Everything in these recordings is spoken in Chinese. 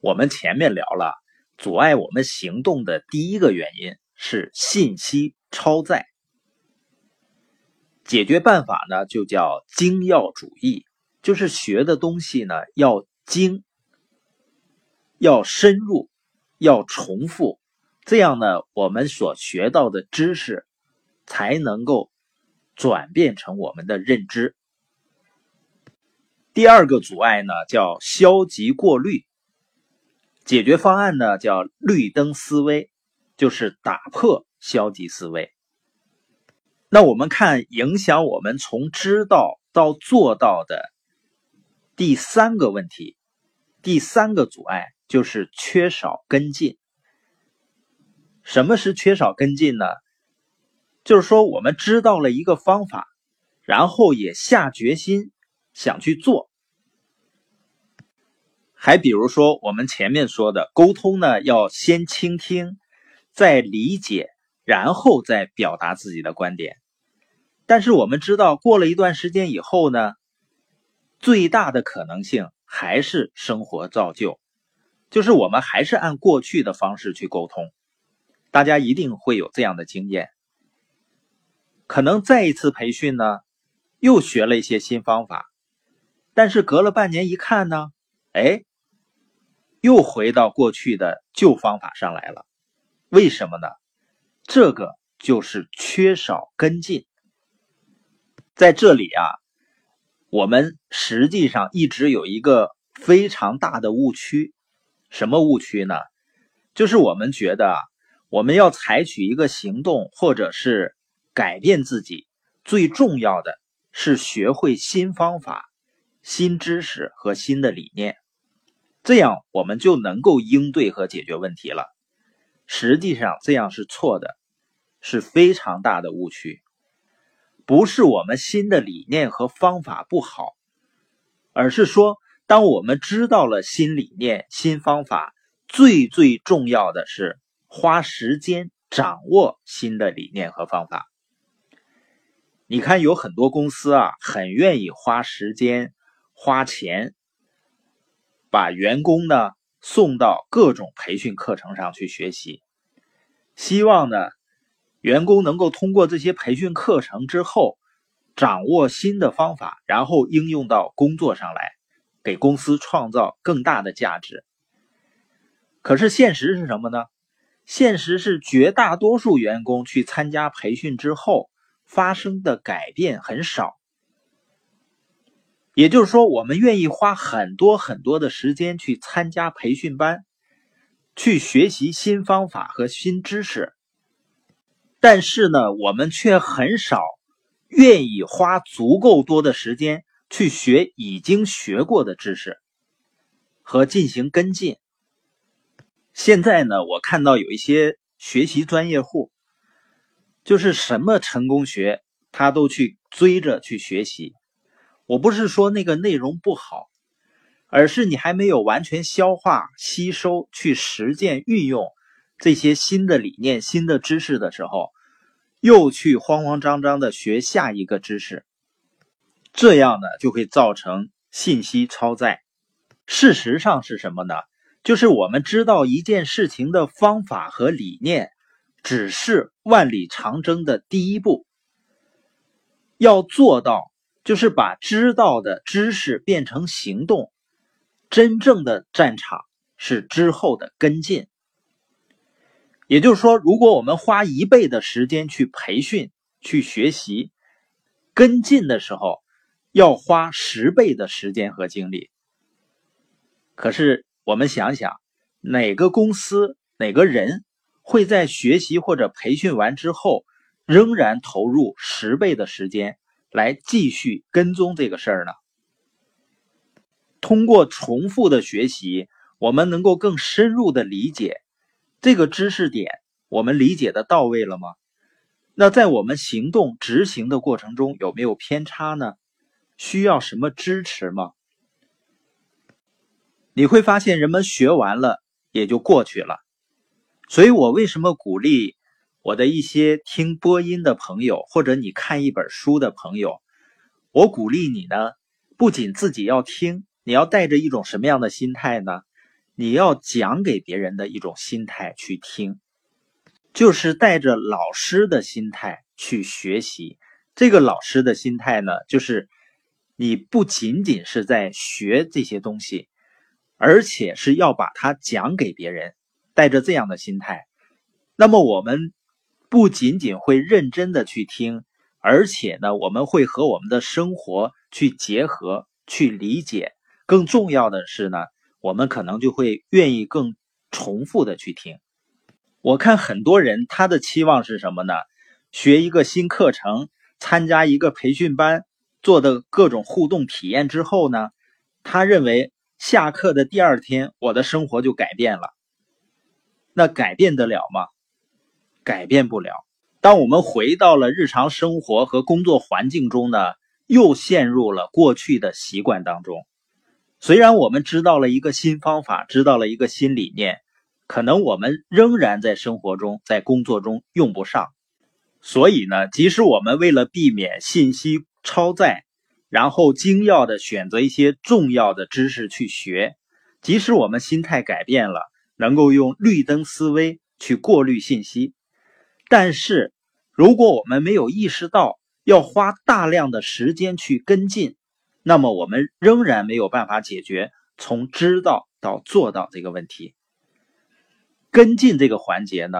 我们前面聊了，阻碍我们行动的第一个原因是信息超载。解决办法呢，就叫精要主义，就是学的东西呢要精，要深入，要重复，这样呢，我们所学到的知识才能够转变成我们的认知。第二个阻碍呢，叫消极过滤。解决方案呢，叫绿灯思维，就是打破消极思维。那我们看影响我们从知道到做到的第三个问题，第三个阻碍就是缺少跟进。什么是缺少跟进呢？就是说我们知道了一个方法，然后也下决心想去做。还比如说，我们前面说的沟通呢，要先倾听，再理解，然后再表达自己的观点。但是我们知道，过了一段时间以后呢，最大的可能性还是生活照旧，就是我们还是按过去的方式去沟通。大家一定会有这样的经验，可能再一次培训呢，又学了一些新方法，但是隔了半年一看呢，哎。又回到过去的旧方法上来了，为什么呢？这个就是缺少跟进。在这里啊，我们实际上一直有一个非常大的误区，什么误区呢？就是我们觉得我们要采取一个行动，或者是改变自己，最重要的是学会新方法、新知识和新的理念。这样我们就能够应对和解决问题了。实际上这样是错的，是非常大的误区。不是我们新的理念和方法不好，而是说，当我们知道了新理念、新方法，最最重要的是花时间掌握新的理念和方法。你看，有很多公司啊，很愿意花时间、花钱。把员工呢送到各种培训课程上去学习，希望呢员工能够通过这些培训课程之后，掌握新的方法，然后应用到工作上来，给公司创造更大的价值。可是现实是什么呢？现实是绝大多数员工去参加培训之后，发生的改变很少。也就是说，我们愿意花很多很多的时间去参加培训班，去学习新方法和新知识，但是呢，我们却很少愿意花足够多的时间去学已经学过的知识和进行跟进。现在呢，我看到有一些学习专业户，就是什么成功学他都去追着去学习。我不是说那个内容不好，而是你还没有完全消化、吸收、去实践、运用这些新的理念、新的知识的时候，又去慌慌张张的学下一个知识，这样呢就会造成信息超载。事实上是什么呢？就是我们知道一件事情的方法和理念，只是万里长征的第一步，要做到。就是把知道的知识变成行动，真正的战场是之后的跟进。也就是说，如果我们花一倍的时间去培训、去学习，跟进的时候要花十倍的时间和精力。可是我们想想，哪个公司、哪个人会在学习或者培训完之后，仍然投入十倍的时间？来继续跟踪这个事儿呢？通过重复的学习，我们能够更深入的理解这个知识点。我们理解的到位了吗？那在我们行动执行的过程中有没有偏差呢？需要什么支持吗？你会发现，人们学完了也就过去了。所以我为什么鼓励？我的一些听播音的朋友，或者你看一本书的朋友，我鼓励你呢，不仅自己要听，你要带着一种什么样的心态呢？你要讲给别人的一种心态去听，就是带着老师的心态去学习。这个老师的心态呢，就是你不仅仅是在学这些东西，而且是要把它讲给别人。带着这样的心态，那么我们不仅仅会认真的去听，而且呢，我们会和我们的生活去结合、去理解。更重要的是呢。我们可能就会愿意更重复的去听。我看很多人他的期望是什么呢？学一个新课程，参加一个培训班，做的各种互动体验之后呢，他认为下课的第二天我的生活就改变了。那改变得了吗？改变不了。当我们回到了日常生活和工作环境中呢，又陷入了过去的习惯当中。虽然我们知道了一个新方法，知道了一个新理念，可能我们仍然在生活中、在工作中用不上。所以呢，即使我们为了避免信息超载，然后精要的选择一些重要的知识去学，即使我们心态改变了，能够用绿灯思维去过滤信息，但是如果我们没有意识到要花大量的时间去跟进。那么我们仍然没有办法解决从知道到做到这个问题。跟进这个环节呢，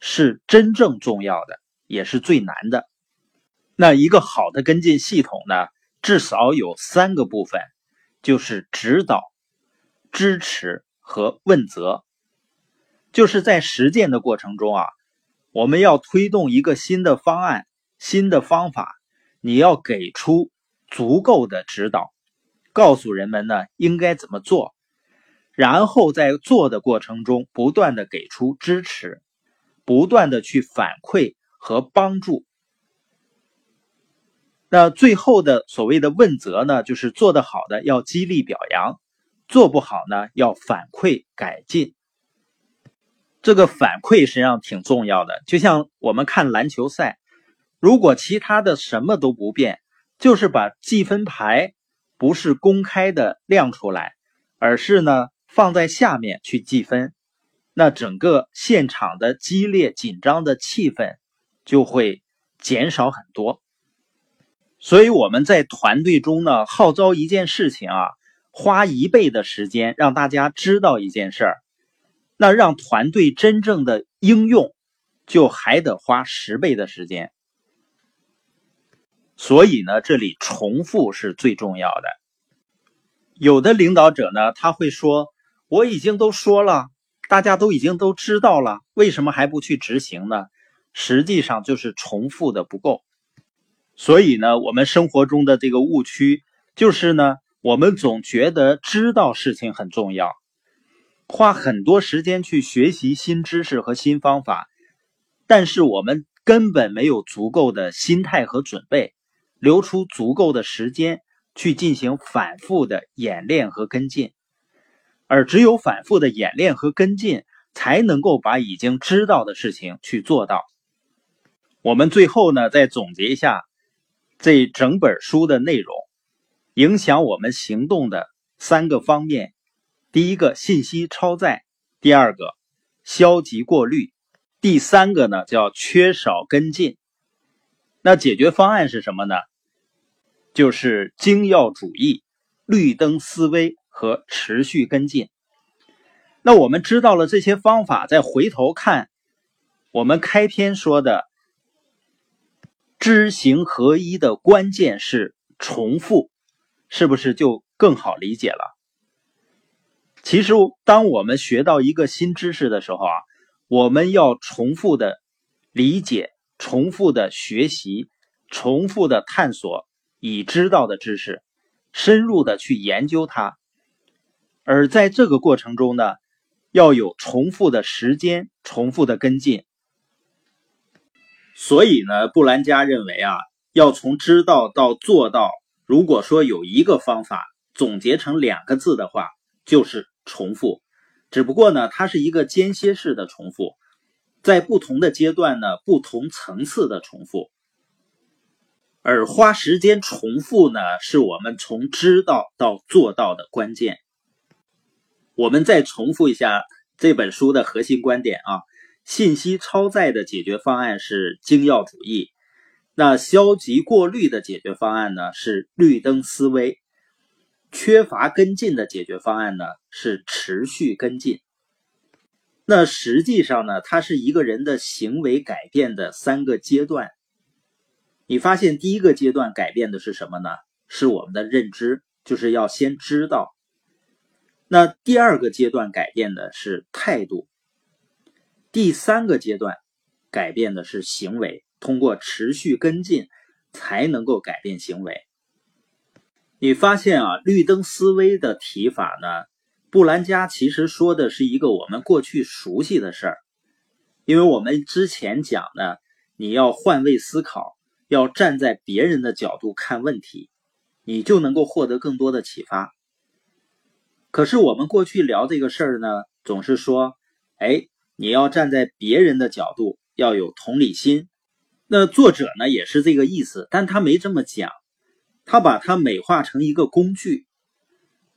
是真正重要的，也是最难的。那一个好的跟进系统呢，至少有三个部分，就是指导、支持和问责。就是在实践的过程中啊，我们要推动一个新的方案、新的方法，你要给出。足够的指导，告诉人们呢应该怎么做，然后在做的过程中不断的给出支持，不断的去反馈和帮助。那最后的所谓的问责呢，就是做得好的要激励表扬，做不好呢要反馈改进。这个反馈实际上挺重要的，就像我们看篮球赛，如果其他的什么都不变。就是把计分牌不是公开的亮出来，而是呢放在下面去计分，那整个现场的激烈紧张的气氛就会减少很多。所以我们在团队中呢号召一件事情啊，花一倍的时间让大家知道一件事儿，那让团队真正的应用就还得花十倍的时间。所以呢，这里重复是最重要的。有的领导者呢，他会说：“我已经都说了，大家都已经都知道了，为什么还不去执行呢？”实际上就是重复的不够。所以呢，我们生活中的这个误区就是呢，我们总觉得知道事情很重要，花很多时间去学习新知识和新方法，但是我们根本没有足够的心态和准备。留出足够的时间去进行反复的演练和跟进，而只有反复的演练和跟进，才能够把已经知道的事情去做到。我们最后呢，再总结一下这整本书的内容：影响我们行动的三个方面，第一个信息超载，第二个消极过滤，第三个呢叫缺少跟进。那解决方案是什么呢？就是精要主义、绿灯思维和持续跟进。那我们知道了这些方法，再回头看我们开篇说的知行合一的关键是重复，是不是就更好理解了？其实，当我们学到一个新知识的时候啊，我们要重复的理解。重复的学习，重复的探索已知道的知识，深入的去研究它。而在这个过程中呢，要有重复的时间，重复的跟进。所以呢，布兰加认为啊，要从知道到做到，如果说有一个方法总结成两个字的话，就是重复。只不过呢，它是一个间歇式的重复。在不同的阶段呢，不同层次的重复，而花时间重复呢，是我们从知道到做到的关键。我们再重复一下这本书的核心观点啊：信息超载的解决方案是精要主义，那消极过滤的解决方案呢是绿灯思维，缺乏跟进的解决方案呢是持续跟进。那实际上呢，它是一个人的行为改变的三个阶段。你发现第一个阶段改变的是什么呢？是我们的认知，就是要先知道。那第二个阶段改变的是态度，第三个阶段改变的是行为。通过持续跟进，才能够改变行为。你发现啊，绿灯思维的提法呢，布兰加其实说的是一个我们过去熟悉的事儿，因为我们之前讲的，你要换位思考，要站在别人的角度看问题，你就能够获得更多的启发。可是我们过去聊这个事儿呢，总是说，哎，你要站在别人的角度，要有同理心。那作者呢也是这个意思，但他没这么讲，他把它美化成一个工具。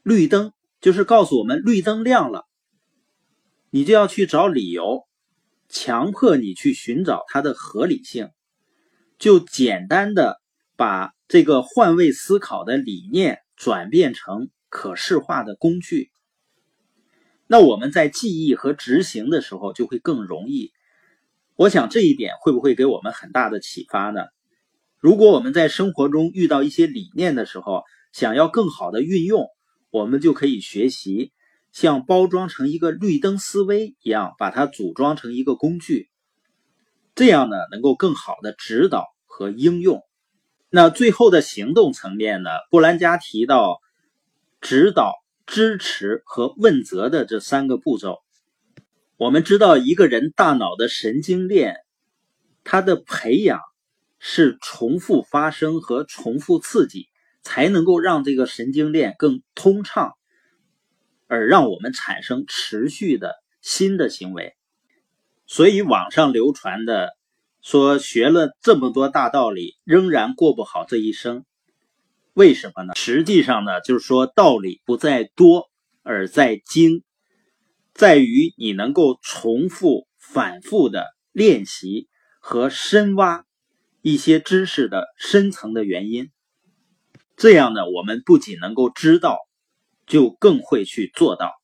绿灯就是告诉我们，绿灯亮了，你就要去找理由，强迫你去寻找它的合理性，就简单的把这个换位思考的理念转变成。可视化的工具，那我们在记忆和执行的时候就会更容易。我想这一点会不会给我们很大的启发呢？如果我们在生活中遇到一些理念的时候，想要更好的运用，我们就可以学习像包装成一个绿灯思维一样，把它组装成一个工具，这样呢能够更好的指导和应用。那最后的行动层面呢？布兰加提到。指导、支持和问责的这三个步骤，我们知道一个人大脑的神经链，它的培养是重复发生和重复刺激，才能够让这个神经链更通畅，而让我们产生持续的新的行为。所以网上流传的说学了这么多大道理，仍然过不好这一生。为什么呢？实际上呢，就是说道理不在多，而在精，在于你能够重复、反复的练习和深挖一些知识的深层的原因。这样呢，我们不仅能够知道，就更会去做到。